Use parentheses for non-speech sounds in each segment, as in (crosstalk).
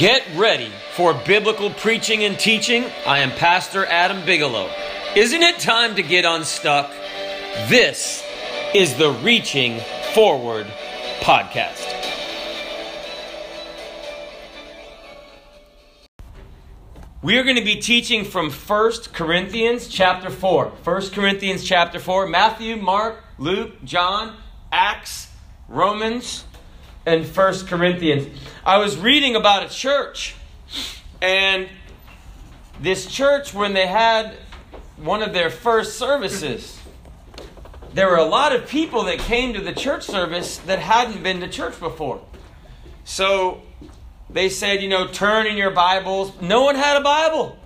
Get ready for biblical preaching and teaching. I am Pastor Adam Bigelow. Isn't it time to get unstuck? This is the Reaching Forward podcast. We are going to be teaching from 1 Corinthians chapter 4. 1 Corinthians chapter 4, Matthew, Mark, Luke, John, Acts, Romans, and First Corinthians. I was reading about a church, and this church, when they had one of their first services, there were a lot of people that came to the church service that hadn't been to church before. So they said, you know, turn in your Bibles. No one had a Bible.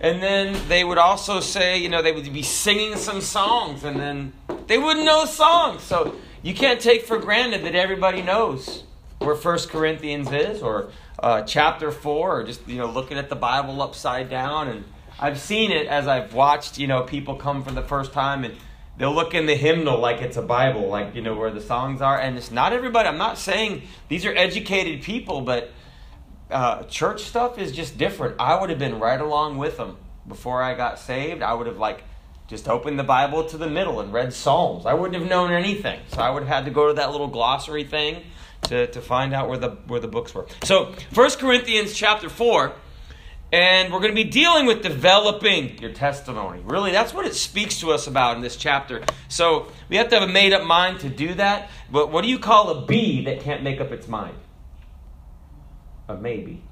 And then they would also say, you know, they would be singing some songs, and then they wouldn't know songs. So you can't take for granted that everybody knows where First Corinthians is, or uh, chapter four, or just you know looking at the Bible upside down. And I've seen it as I've watched, you know, people come for the first time and they'll look in the hymnal like it's a Bible, like you know where the songs are. And it's not everybody. I'm not saying these are educated people, but uh, church stuff is just different. I would have been right along with them before I got saved. I would have like just opened the Bible to the middle and read Psalms. I wouldn't have known anything. So I would have had to go to that little glossary thing to, to find out where the where the books were. So 1 Corinthians chapter 4, and we're going to be dealing with developing your testimony. Really, that's what it speaks to us about in this chapter. So we have to have a made up mind to do that. But what do you call a bee that can't make up its mind? A maybe.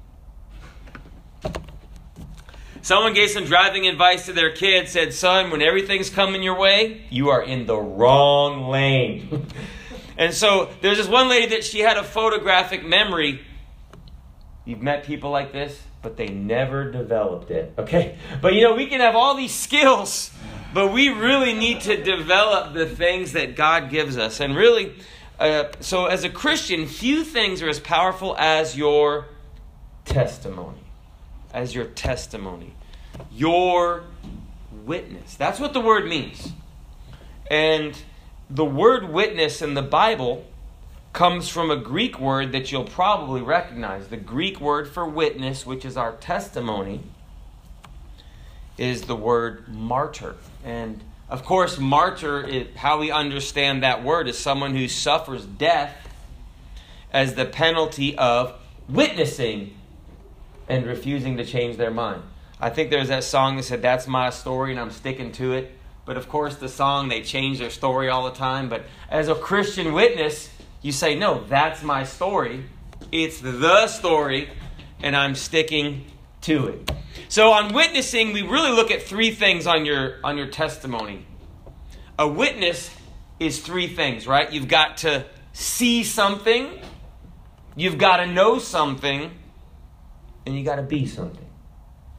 Someone gave some driving advice to their kid, said, Son, when everything's coming your way, you are in the wrong lane. (laughs) and so there's this one lady that she had a photographic memory. You've met people like this, but they never developed it. Okay? But you know, we can have all these skills, but we really need to develop the things that God gives us. And really, uh, so as a Christian, few things are as powerful as your testimony as your testimony, your witness. That's what the word means. And the word witness in the Bible comes from a Greek word that you'll probably recognize. The Greek word for witness, which is our testimony, is the word martyr. And of course, martyr, is, how we understand that word, is someone who suffers death as the penalty of witnessing and refusing to change their mind. I think there's that song that said, That's my story and I'm sticking to it. But of course, the song, they change their story all the time. But as a Christian witness, you say, No, that's my story. It's the story, and I'm sticking to it. So on witnessing, we really look at three things on your on your testimony. A witness is three things, right? You've got to see something, you've got to know something, and you got to be something.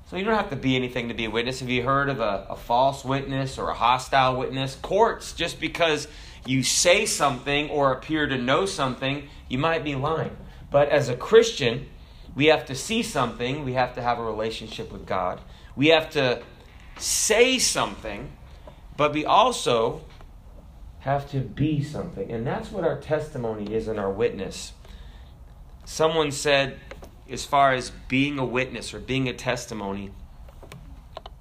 So you don't have to be anything to be a witness. Have you heard of a, a false witness or a hostile witness? Courts, just because you say something or appear to know something, you might be lying. But as a Christian, we have to see something, we have to have a relationship with God, we have to say something, but we also have to be something. And that's what our testimony is and our witness. Someone said, as far as being a witness or being a testimony,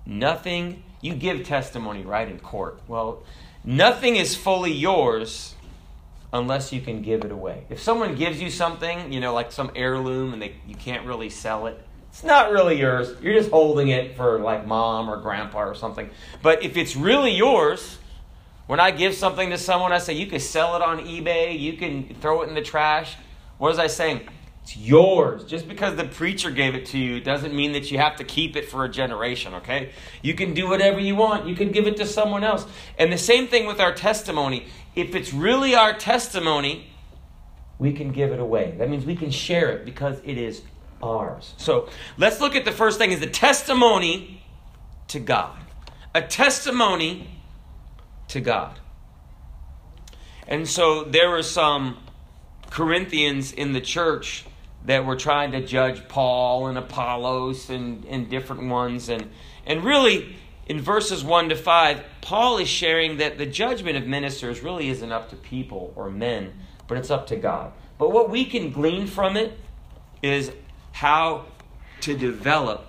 nothing, you give testimony right in court. Well, nothing is fully yours unless you can give it away. If someone gives you something, you know, like some heirloom and they, you can't really sell it, it's not really yours. You're just holding it for like mom or grandpa or something. But if it's really yours, when I give something to someone, I say, you can sell it on eBay, you can throw it in the trash. What was I saying? It's yours. Just because the preacher gave it to you doesn't mean that you have to keep it for a generation, okay? You can do whatever you want. You can give it to someone else. And the same thing with our testimony. If it's really our testimony, we can give it away. That means we can share it because it is ours. So let's look at the first thing is the testimony to God. A testimony to God. And so there were some Corinthians in the church that were trying to judge Paul and Apollos and, and different ones. And, and really, in verses 1 to 5, Paul is sharing that the judgment of ministers really isn't up to people or men, but it's up to God. But what we can glean from it is how to develop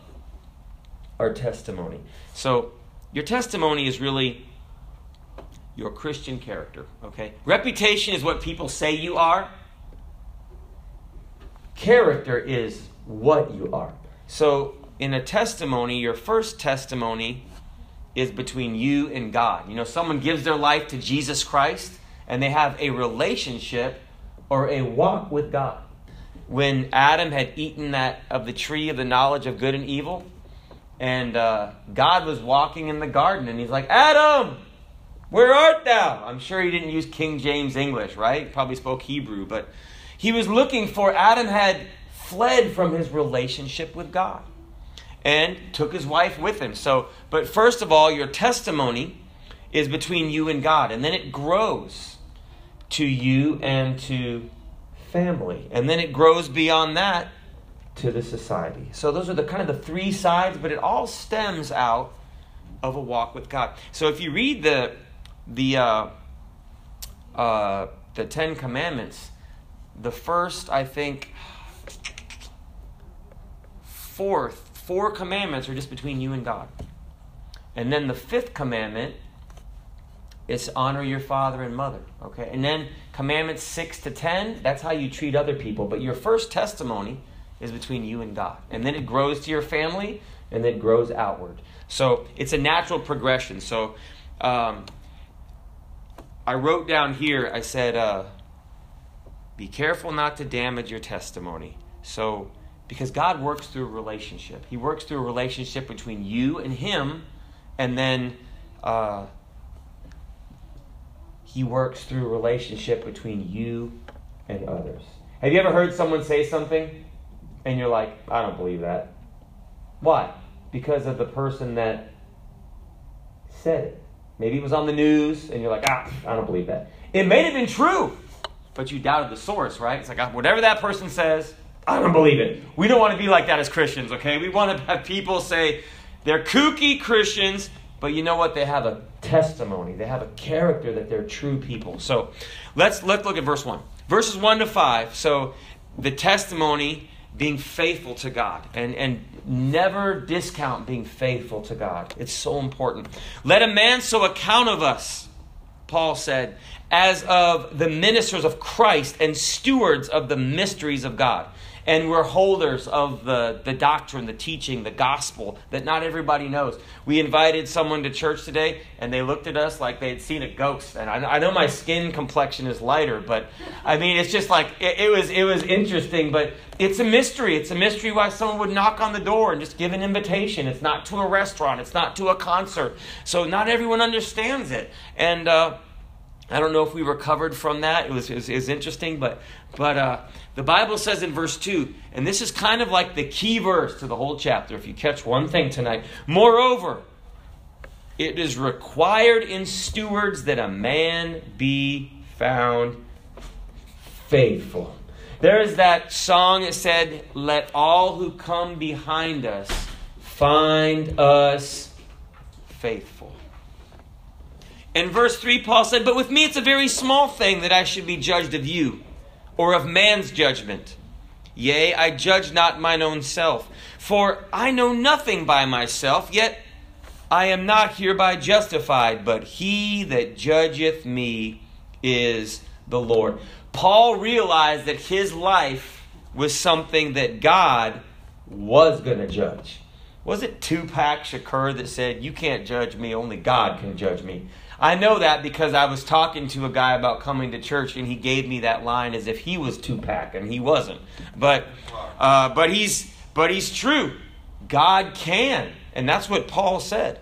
our testimony. So, your testimony is really your Christian character, okay? Reputation is what people say you are. Character is what you are. So, in a testimony, your first testimony is between you and God. You know, someone gives their life to Jesus Christ and they have a relationship or a walk with God. When Adam had eaten that of the tree of the knowledge of good and evil, and uh, God was walking in the garden, and he's like, Adam, where art thou? I'm sure he didn't use King James English, right? He probably spoke Hebrew, but he was looking for Adam had fled from his relationship with God and took his wife with him. So, but first of all, your testimony is between you and God, and then it grows to you and to family, and then it grows beyond that to the society. So those are the kind of the three sides, but it all stems out of a walk with God. So if you read the the uh, uh, the Ten Commandments, the first I think fourth four commandments are just between you and God, and then the fifth commandment is honor your father and mother. Okay, and then commandments six to ten that's how you treat other people. But your first testimony is between you and God, and then it grows to your family, and then grows outward. So it's a natural progression. So. Um, I wrote down here, I said, uh, be careful not to damage your testimony. So, because God works through a relationship, He works through a relationship between you and Him, and then uh, He works through a relationship between you and others. Have you ever heard someone say something and you're like, I don't believe that? Why? Because of the person that said it. Maybe it was on the news, and you're like, ah, I don't believe that. It may have been true, but you doubted the source, right? It's like, ah, whatever that person says, I don't believe it. We don't want to be like that as Christians, okay? We want to have people say they're kooky Christians, but you know what? They have a testimony, they have a character that they're true people. So let's, let's look at verse 1. Verses 1 to 5. So the testimony being faithful to God and, and never discount being faithful to God. It's so important. Let a man so account of us, Paul said, as of the ministers of Christ and stewards of the mysteries of God and we're holders of the, the doctrine, the teaching, the gospel that not everybody knows. We invited someone to church today, and they looked at us like they had seen a ghost. And I, I know my skin complexion is lighter, but I mean, it's just like it, it, was it was interesting, but it's a mystery. It's a mystery why someone would knock on the door and just give an invitation. It's not to a restaurant. It's not to a concert. So not everyone understands it, and. Uh, I don't know if we recovered from that. It was, it was, it was interesting, but, but uh, the Bible says in verse 2, and this is kind of like the key verse to the whole chapter, if you catch one thing tonight. Moreover, it is required in stewards that a man be found faithful. There is that song that said, Let all who come behind us find us faithful. In verse 3, Paul said, But with me it's a very small thing that I should be judged of you or of man's judgment. Yea, I judge not mine own self. For I know nothing by myself, yet I am not hereby justified, but he that judgeth me is the Lord. Paul realized that his life was something that God was going to judge. Was it Tupac Shakur that said, You can't judge me, only God can judge me? I know that because I was talking to a guy about coming to church, and he gave me that line as if he was Tupac, and he wasn't. But, uh, but he's, but he's true. God can, and that's what Paul said.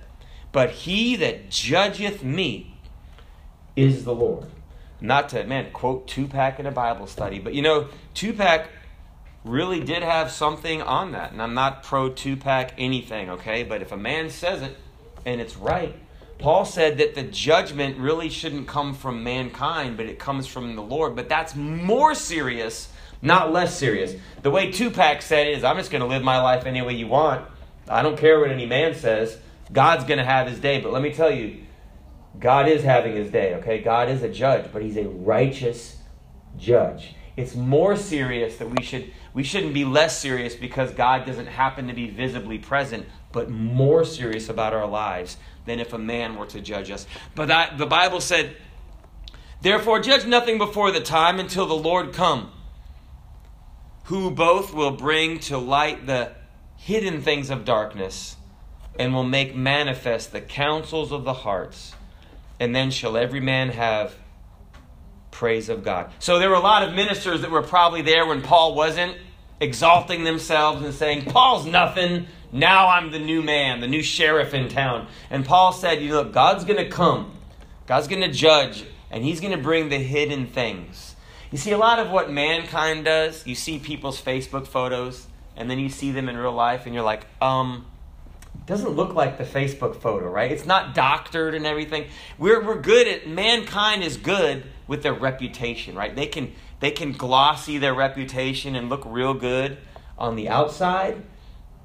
But he that judgeth me is the Lord. Not to man quote Tupac in a Bible study, but you know Tupac really did have something on that, and I'm not pro Tupac anything, okay? But if a man says it and it's right, Paul said that the judgment really shouldn't come from mankind, but it comes from the Lord. But that's more serious, not less serious. The way Tupac said it is I'm just going to live my life any way you want. I don't care what any man says. God's going to have his day. But let me tell you, God is having his day, okay? God is a judge, but he's a righteous judge. It's more serious that we should we shouldn't be less serious because God doesn't happen to be visibly present, but more serious about our lives than if a man were to judge us. But the Bible said, Therefore judge nothing before the time until the Lord come, who both will bring to light the hidden things of darkness and will make manifest the counsels of the hearts. And then shall every man have praise of God. So there were a lot of ministers that were probably there when Paul wasn't, exalting themselves and saying, Paul's nothing. Now I'm the new man, the new sheriff in town. And Paul said, You look, God's going to come, God's going to judge, and he's going to bring the hidden things. You see, a lot of what mankind does, you see people's Facebook photos, and then you see them in real life, and you're like, um, doesn't look like the Facebook photo, right? It's not doctored and everything. We're, we're good at, mankind is good with their reputation, right? They can, they can glossy their reputation and look real good on the outside,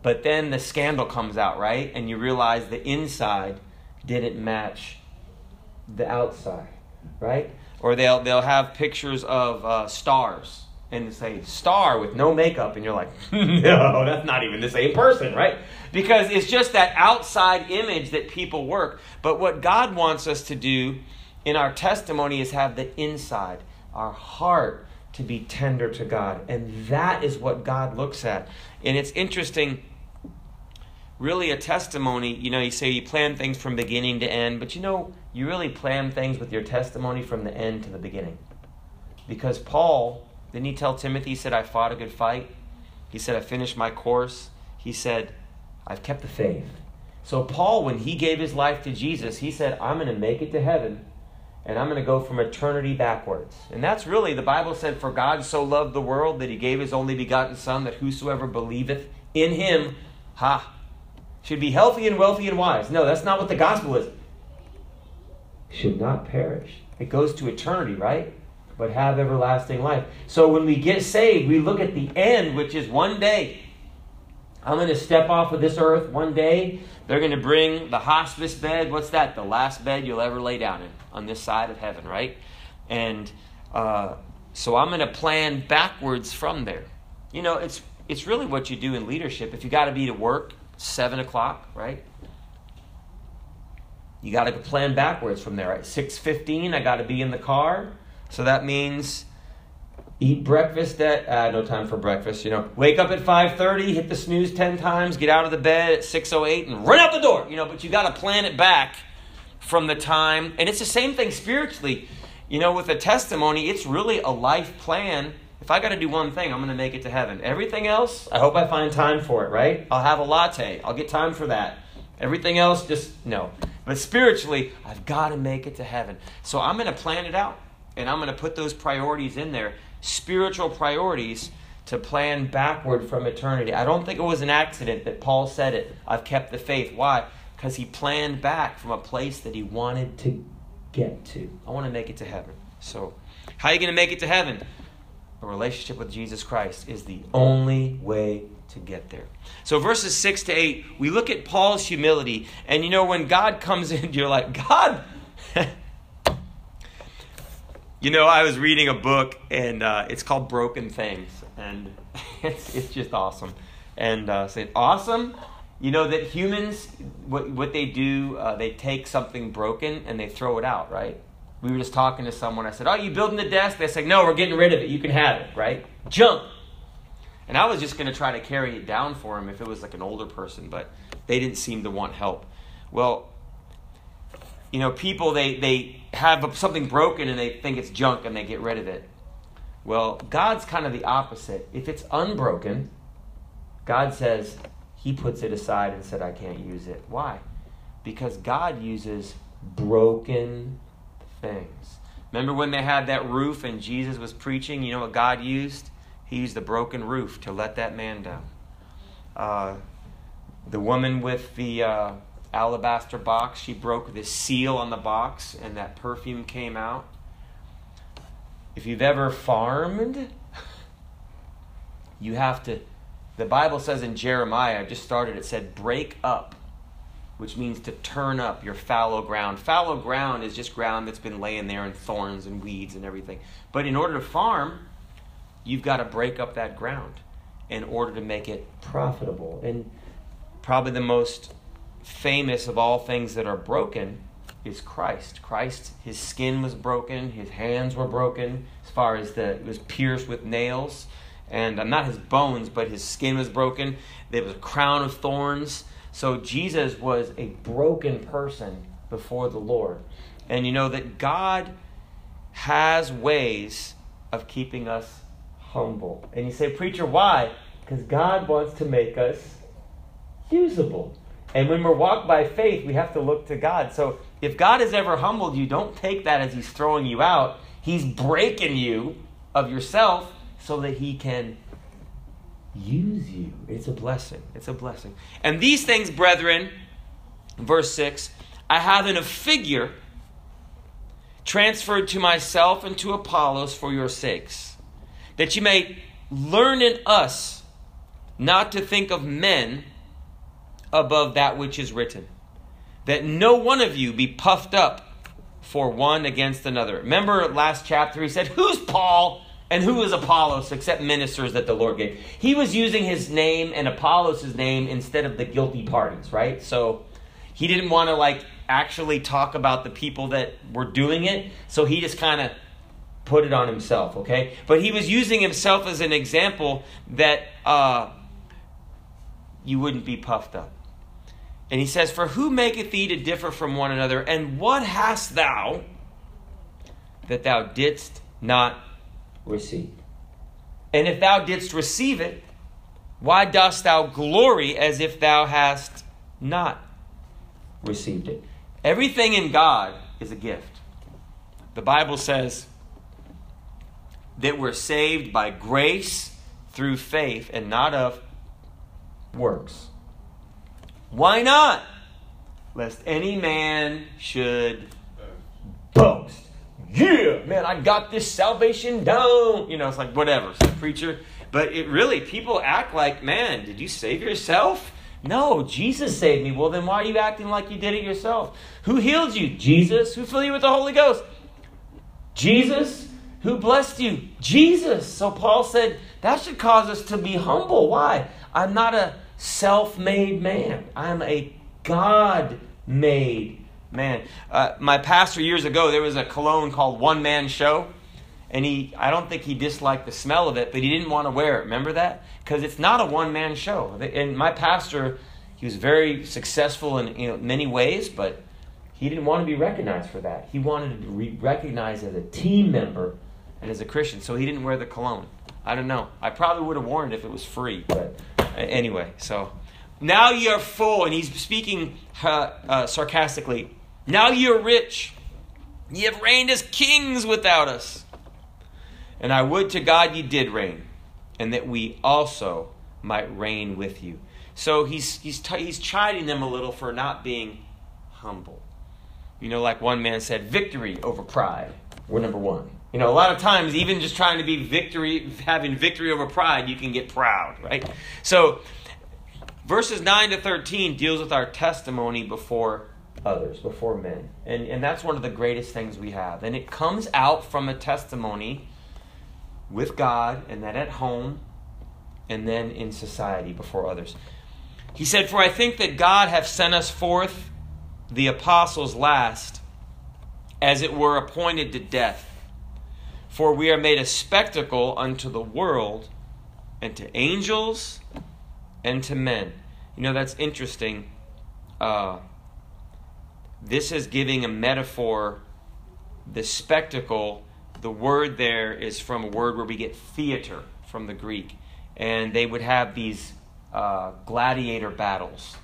but then the scandal comes out, right? And you realize the inside didn't match the outside, right? Or they'll, they'll have pictures of uh, stars and say star with no makeup, and you're like, (laughs) no, that's not even the same person, right? Because it's just that outside image that people work. But what God wants us to do in our testimony is have the inside, our heart, to be tender to God. And that is what God looks at. And it's interesting, really, a testimony, you know, you say you plan things from beginning to end, but you know, you really plan things with your testimony from the end to the beginning. Because Paul, didn't he tell Timothy, he said, I fought a good fight? He said, I finished my course. He said, I've kept the faith. So, Paul, when he gave his life to Jesus, he said, I'm going to make it to heaven and I'm going to go from eternity backwards. And that's really, the Bible said, For God so loved the world that he gave his only begotten Son, that whosoever believeth in him, ha, should be healthy and wealthy and wise. No, that's not what the gospel is. Should not perish. It goes to eternity, right? But have everlasting life. So when we get saved, we look at the end, which is one day. I'm going to step off of this earth one day. They're going to bring the hospice bed. What's that? The last bed you'll ever lay down in on this side of heaven, right? And uh, so I'm going to plan backwards from there. You know, it's it's really what you do in leadership. If you got to be to work seven o'clock, right? You got to plan backwards from there. Right? Six fifteen, I got to be in the car. So that means eat breakfast at uh, no time for breakfast you know wake up at 5.30 hit the snooze 10 times get out of the bed at 6.08 and run out the door you know but you got to plan it back from the time and it's the same thing spiritually you know with a testimony it's really a life plan if i got to do one thing i'm going to make it to heaven everything else i hope i find time for it right i'll have a latte i'll get time for that everything else just no but spiritually i've got to make it to heaven so i'm going to plan it out and i'm going to put those priorities in there spiritual priorities to plan backward from eternity. I don't think it was an accident that Paul said it. I've kept the faith. Why? Because he planned back from a place that he wanted to get to. I want to make it to heaven. So, how are you going to make it to heaven? A relationship with Jesus Christ is the only way to get there. So, verses 6 to 8, we look at Paul's humility. And you know, when God comes (laughs) in, you're like, God. (laughs) You know, I was reading a book, and uh, it's called Broken Things, and (laughs) it's, it's just awesome. And uh, say, awesome. You know that humans, what what they do, uh, they take something broken and they throw it out, right? We were just talking to someone. I said, "Oh, you building the desk?" They said, "No, we're getting rid of it. You can have it, right? Junk." And I was just going to try to carry it down for him if it was like an older person, but they didn't seem to want help. Well, you know, people they they have something broken and they think it's junk and they get rid of it. Well, God's kind of the opposite. If it's unbroken, God says he puts it aside and said I can't use it. Why? Because God uses broken things. Remember when they had that roof and Jesus was preaching? You know what God used? He used the broken roof to let that man down. Uh, the woman with the uh, alabaster box. She broke the seal on the box, and that perfume came out. If you've ever farmed, (laughs) you have to. The Bible says in Jeremiah, I just started, it said, break up, which means to turn up your fallow ground. Fallow ground is just ground that's been laying there in thorns and weeds and everything. But in order to farm, you've got to break up that ground in order to make it profitable. And probably the most famous of all things that are broken is Christ. Christ, his skin was broken, his hands were broken, as far as the it was pierced with nails, and uh, not his bones, but his skin was broken. There was a crown of thorns. So Jesus was a broken person before the Lord. And you know that God has ways of keeping us humble. And you say, Preacher, why? Because God wants to make us usable. And when we're walked by faith, we have to look to God. So if God has ever humbled you, don't take that as He's throwing you out. He's breaking you of yourself so that He can use you. It's a blessing. It's a blessing. And these things, brethren, verse 6, I have in a figure transferred to myself and to Apollos for your sakes, that you may learn in us not to think of men above that which is written. That no one of you be puffed up for one against another. Remember last chapter, he said, Who's Paul and who is Apollos except ministers that the Lord gave? He was using his name and Apollos' name instead of the guilty parties, right? So he didn't want to like actually talk about the people that were doing it. So he just kind of put it on himself, okay? But he was using himself as an example that uh, you wouldn't be puffed up. And he says, For who maketh thee to differ from one another? And what hast thou that thou didst not receive? And if thou didst receive it, why dost thou glory as if thou hast not received it? Everything in God is a gift. The Bible says that we're saved by grace through faith and not of works. Why not? Lest any man should boast. Yeah, man, I got this salvation down. You know, it's like whatever, preacher. But it really, people act like, man, did you save yourself? No, Jesus saved me. Well, then why are you acting like you did it yourself? Who healed you? Jesus. Who filled you with the Holy Ghost? Jesus. Who blessed you? Jesus. So Paul said that should cause us to be humble. Why? I'm not a self made man. I'm a God made man. Uh, my pastor years ago, there was a cologne called One Man Show. And he, I don't think he disliked the smell of it, but he didn't want to wear it. Remember that? Because it's not a one man show. And my pastor, he was very successful in you know, many ways, but he didn't want to be recognized for that. He wanted to be recognized as a team member and as a Christian, so he didn't wear the cologne. I don't know. I probably would have worn it if it was free, but Anyway, so now ye are full, and he's speaking uh, uh, sarcastically. Now ye are rich. Ye have reigned as kings without us. And I would to God ye did reign, and that we also might reign with you. So he's, he's, t- he's chiding them a little for not being humble. You know, like one man said, victory over pride. We're number one. You know, a lot of times, even just trying to be victory, having victory over pride, you can get proud, right? So, verses 9 to 13 deals with our testimony before others, before men. And, and that's one of the greatest things we have. And it comes out from a testimony with God, and then at home, and then in society before others. He said, For I think that God hath sent us forth, the apostles last, as it were appointed to death for we are made a spectacle unto the world, and to angels, and to men. You know, that's interesting. Uh, this is giving a metaphor. The spectacle, the word there is from a word where we get theater from the Greek. And they would have these uh, gladiator battles.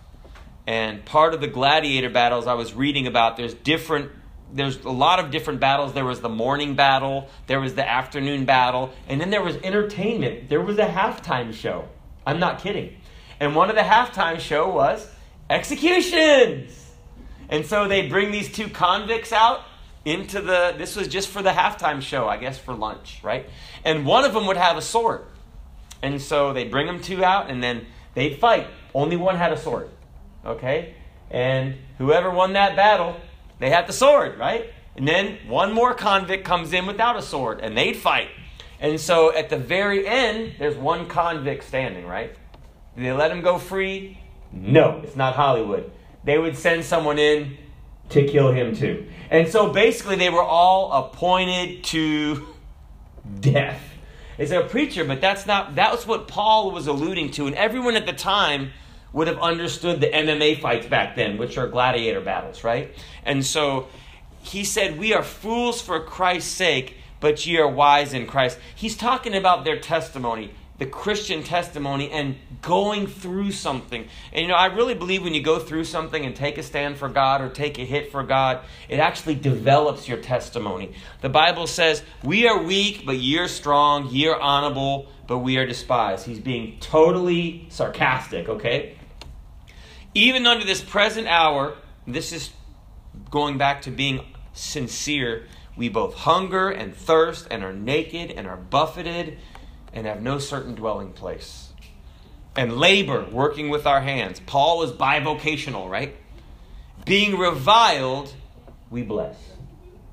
And part of the gladiator battles I was reading about, there's different there's a lot of different battles. There was the morning battle, there was the afternoon battle, and then there was entertainment. There was a halftime show. I'm not kidding. And one of the halftime show was executions. And so they bring these two convicts out into the this was just for the halftime show, I guess for lunch, right? And one of them would have a sword. And so they bring them two out and then they'd fight. Only one had a sword. Okay? And whoever won that battle they had the sword, right? And then one more convict comes in without a sword, and they'd fight. And so at the very end, there's one convict standing, right? Do they let him go free? No, it's not Hollywood. They would send someone in to kill him too. And so basically, they were all appointed to (laughs) death. It's a preacher, but that's not, that's what Paul was alluding to. And everyone at the time would have understood the MMA fights back then, which are gladiator battles, right? And so he said, We are fools for Christ's sake, but ye are wise in Christ. He's talking about their testimony, the Christian testimony, and going through something. And you know, I really believe when you go through something and take a stand for God or take a hit for God, it actually develops your testimony. The Bible says, We are weak, but you're strong, you're honorable, but we are despised. He's being totally sarcastic, okay? Even under this present hour, this is going back to being sincere, we both hunger and thirst and are naked and are buffeted and have no certain dwelling place. And labor, working with our hands. Paul was bivocational, right? Being reviled, we bless.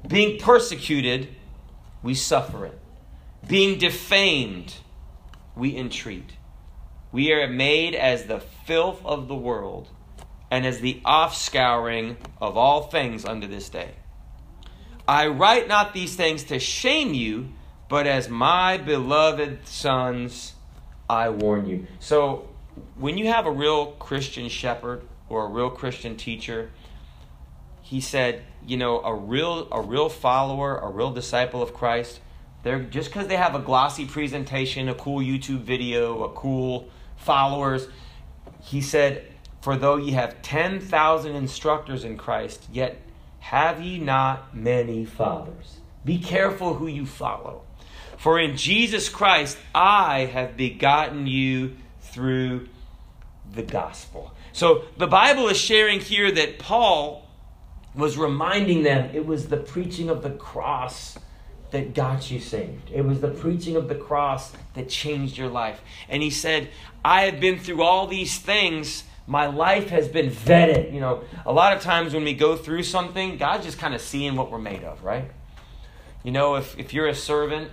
Being persecuted, we suffer it. Being defamed, we entreat. We are made as the filth of the world and as the offscouring of all things unto this day. I write not these things to shame you, but as my beloved sons, I warn you. So, when you have a real Christian shepherd or a real Christian teacher, he said, you know, a real a real follower, a real disciple of Christ, they're just because they have a glossy presentation, a cool YouTube video, a cool followers, he said, For though ye have 10,000 instructors in Christ, yet have ye not many fathers. Be careful who you follow. For in Jesus Christ I have begotten you through the gospel. So the Bible is sharing here that Paul was reminding them it was the preaching of the cross that got you saved. It was the preaching of the cross that changed your life. And he said, I have been through all these things. My life has been vetted. You know, a lot of times when we go through something, God's just kind of seeing what we're made of, right? You know, if, if you're a servant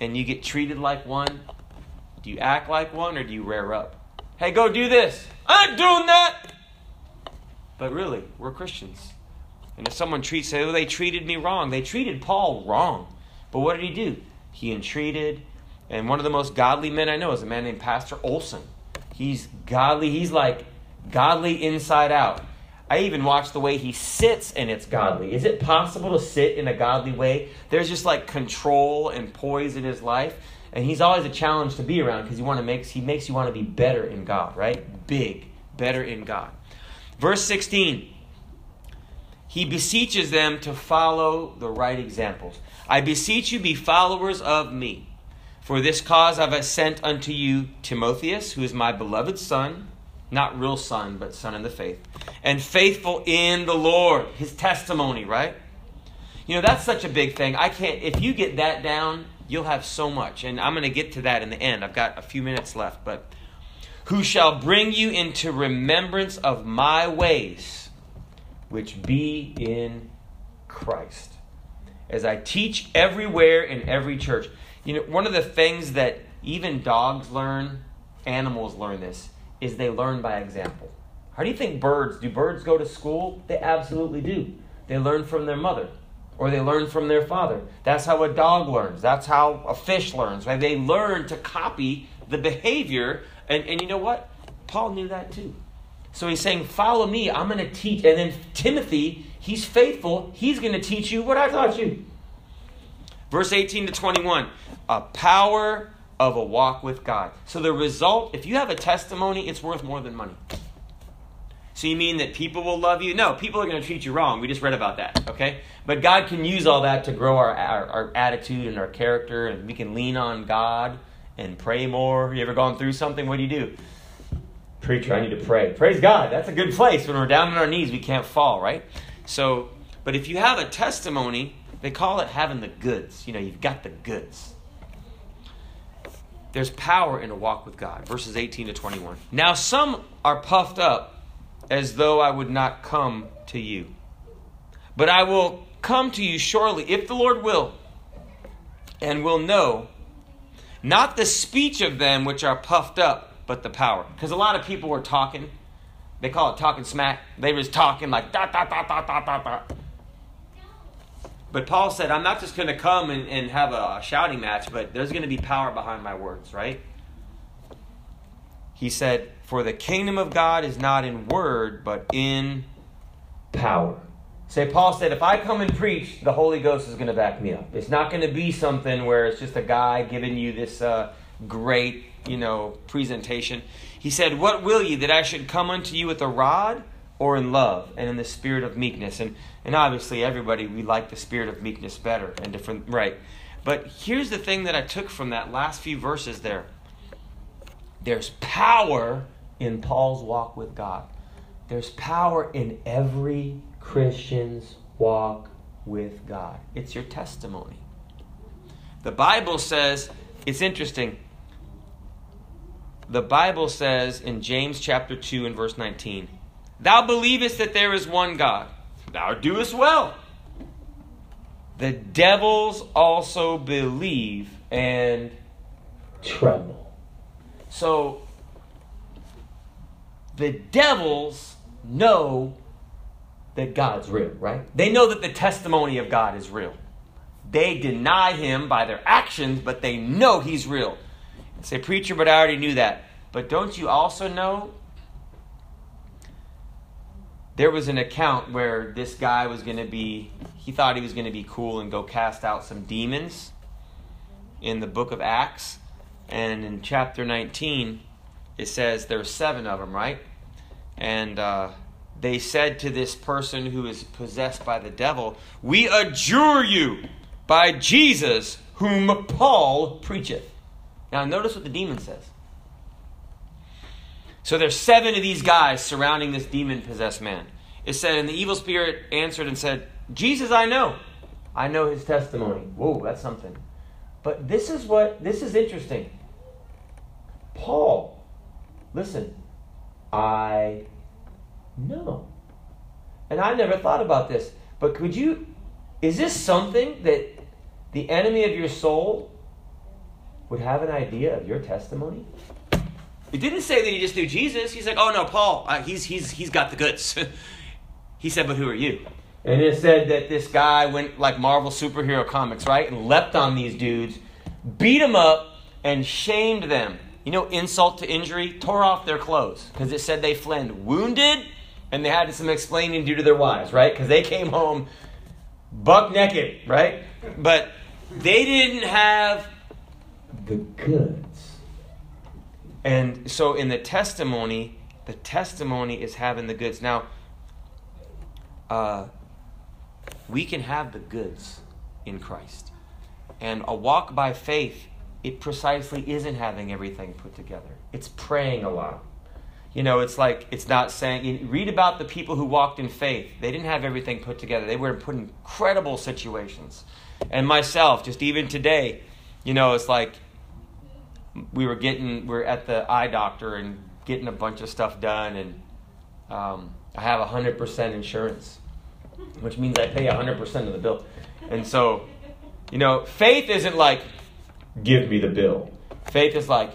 and you get treated like one, do you act like one or do you rear up? Hey, go do this. I'm doing that. But really, we're Christians. And if someone treats, say, oh, they treated me wrong, they treated Paul wrong. But what did he do? He entreated. And one of the most godly men I know is a man named Pastor Olson. He's godly. He's like godly inside out. I even watch the way he sits and it's godly. Is it possible to sit in a godly way? There's just like control and poise in his life. And he's always a challenge to be around because he want to makes he makes you want to be better in God, right? Big, better in God. Verse 16 he beseeches them to follow the right examples. I beseech you, be followers of me. For this cause I have sent unto you Timotheus, who is my beloved son, not real son, but son in the faith, and faithful in the Lord. His testimony, right? You know, that's such a big thing. I can't, if you get that down, you'll have so much. And I'm going to get to that in the end. I've got a few minutes left. But who shall bring you into remembrance of my ways which be in Christ. As I teach everywhere in every church. You know, one of the things that even dogs learn, animals learn this, is they learn by example. How do you think birds, do birds go to school? They absolutely do. They learn from their mother or they learn from their father. That's how a dog learns. That's how a fish learns. Right? They learn to copy the behavior. And, and you know what? Paul knew that too. So he's saying, Follow me, I'm going to teach. And then Timothy, he's faithful, he's going to teach you what I taught you. Verse 18 to 21 a power of a walk with God. So the result, if you have a testimony, it's worth more than money. So you mean that people will love you? No, people are going to treat you wrong. We just read about that, okay? But God can use all that to grow our, our, our, attitude and our character, and we can lean on God and pray more. You ever gone through something? What do you do? Preacher, I need to pray. Praise God. That's a good place. When we're down on our knees, we can't fall, right? So, but if you have a testimony, they call it having the goods. You know, you've got the goods. There's power in a walk with God. Verses 18 to 21. Now, some are puffed up as though I would not come to you. But I will come to you shortly, if the Lord will, and will know not the speech of them which are puffed up, but the power. Because a lot of people were talking. They call it talking smack. They was talking like da da da da da da da. But Paul said, I'm not just going to come and, and have a, shouting match, but there's going to be power behind my words, right? He said, For the kingdom of God is not in word, but in power. Say, Paul said, if I come and preach, the Holy Ghost is going to back me up. It's not going to be something where it's just a guy giving you this uh, great, you know, presentation. He said, What will ye that I should come unto you with a rod or in love and in the spirit of meekness? And, and obviously, everybody, we like the spirit of meekness better and different, right? But here's the thing that I took from that last few verses there there's power in Paul's walk with God. There's power in every Christian's walk with God. It's your testimony. The Bible says, it's interesting. The Bible says in James chapter 2 and verse 19, Thou believest that there is one God. Thou doest well. The devils also believe and tremble. So, the devils know that God's real, right? They know that the testimony of God is real. They deny him by their actions, but they know he's real. You say, preacher, but I already knew that. But don't you also know? There was an account where this guy was going to be, he thought he was going to be cool and go cast out some demons in the book of Acts. And in chapter 19, it says there's seven of them, right? And uh, they said to this person who is possessed by the devil, We adjure you by Jesus whom Paul preacheth. Now, notice what the demon says. So there's seven of these guys surrounding this demon possessed man. It said, And the evil spirit answered and said, Jesus I know. I know his testimony. Whoa, that's something. But this is what, this is interesting. Paul, listen, I know. And I never thought about this. But could you, is this something that the enemy of your soul would have an idea of your testimony? It didn't say that he just knew Jesus. He's like, oh no, Paul, uh, he's, he's, he's got the goods. (laughs) he said, but who are you? And it said that this guy went like Marvel superhero comics, right? And leapt on these dudes, beat them up, and shamed them. You know, insult to injury, tore off their clothes because it said they fled wounded and they had some explaining due to their wives, right? Because they came home buck naked, right? But they didn't have the goods. And so in the testimony, the testimony is having the goods. Now, uh, we can have the goods in Christ. And a walk by faith, it precisely isn't having everything put together. It's praying a lot. You know, it's like, it's not saying, you read about the people who walked in faith. They didn't have everything put together, they were put in incredible situations. And myself, just even today, you know, it's like we were getting, we are at the eye doctor and getting a bunch of stuff done, and um, I have 100% insurance, which means I pay 100% of the bill. And so, you know, faith isn't like, give me the bill. Faith is like,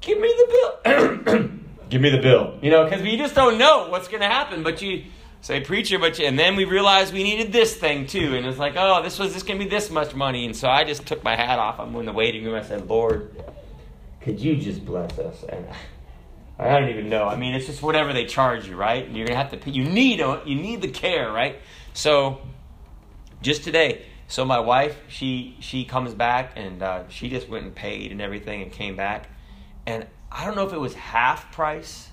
give me the bill. (clears throat) give me the bill. You know, because we just don't know what's going to happen. But you say, preacher, but you, and then we realized we needed this thing too. And it's like, oh, this was this to be this much money. And so I just took my hat off. I'm in the waiting room. I said, Lord, could you just bless us? And I don't even know. I mean, it's just whatever they charge you, right? You're gonna have to. Pay. You need you need the care, right? So, just today, so my wife, she she comes back and uh, she just went and paid and everything and came back, and I don't know if it was half price,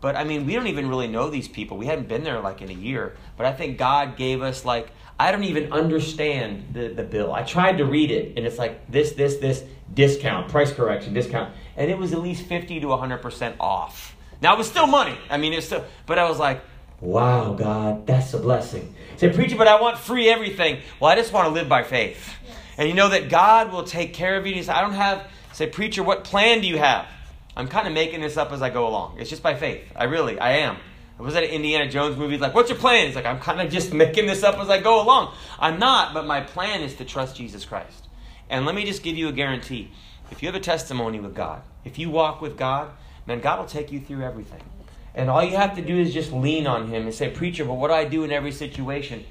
but I mean, we don't even really know these people. We hadn't been there like in a year, but I think God gave us like I don't even understand the, the bill. I tried to read it, and it's like this, this, this discount, price correction, discount, and it was at least fifty to hundred percent off. Now it was still money. I mean, it's still, but I was like, wow, God, that's a blessing. Say, preacher, but I want free everything. Well, I just want to live by faith, and you know that God will take care of you. And he said, I don't have. Say, preacher, what plan do you have? I'm kind of making this up as I go along. It's just by faith. I really, I am. Was at an Indiana Jones movie. He's like, what's your plan? He's like, I'm kind of just making this up as I go along. I'm not, but my plan is to trust Jesus Christ. And let me just give you a guarantee. if you have a testimony with God, if you walk with God, man, God will take you through everything. And all you have to do is just lean on Him and say, Preacher, but what do I do in every situation?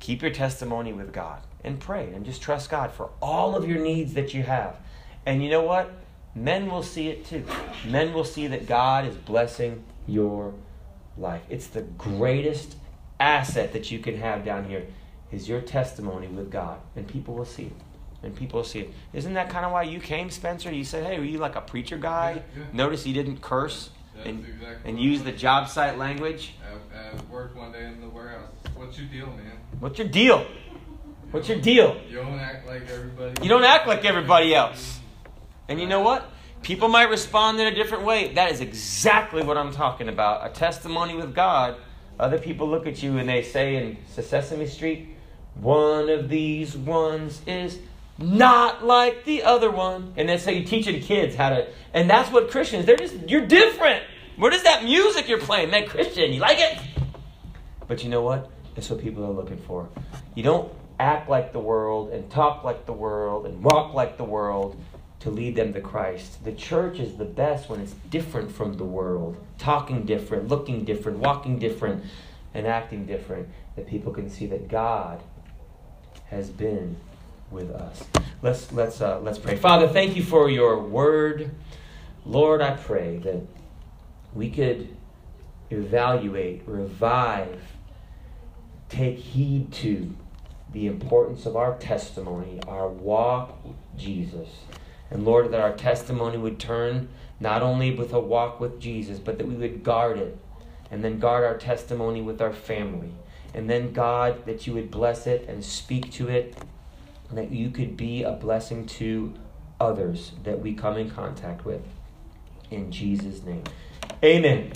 Keep your testimony with God and pray and just trust God for all of your needs that you have. And you know what? Men will see it too. Men will see that God is blessing your life. It's the greatest asset that you can have down here is your testimony with God, and people will see it. And people will see it. Isn't that kind of why you came, Spencer? You said, "Hey, were you like a preacher guy?" Yeah, yeah. Notice he didn't curse That's and, exactly and use the job site language. I, I worked one day in the warehouse. What's your deal, man? What's your deal? What's your deal? You don't act like everybody. You don't act like everybody else. And you know what? People might respond in a different way. That is exactly what I'm talking about. A testimony with God. Other people look at you and they say in Sesame Street, one of these ones is not like the other one. And that's how you're teaching kids how to. And that's what Christians, they're just, you're different. What is that music you're playing? Man, Christian, you like it? But you know what? That's what people are looking for. You don't act like the world and talk like the world and walk like the world to lead them to Christ. The church is the best when it's different from the world, talking different, looking different, walking different, and acting different, that people can see that God has been with us. Let's let's uh, let's pray. Father, thank you for your word. Lord, I pray that we could evaluate, revive, take heed to the importance of our testimony, our walk with Jesus. And Lord, that our testimony would turn not only with a walk with Jesus, but that we would guard it. And then guard our testimony with our family. And then, God, that you would bless it and speak to it. And that you could be a blessing to others that we come in contact with. In Jesus' name. Amen.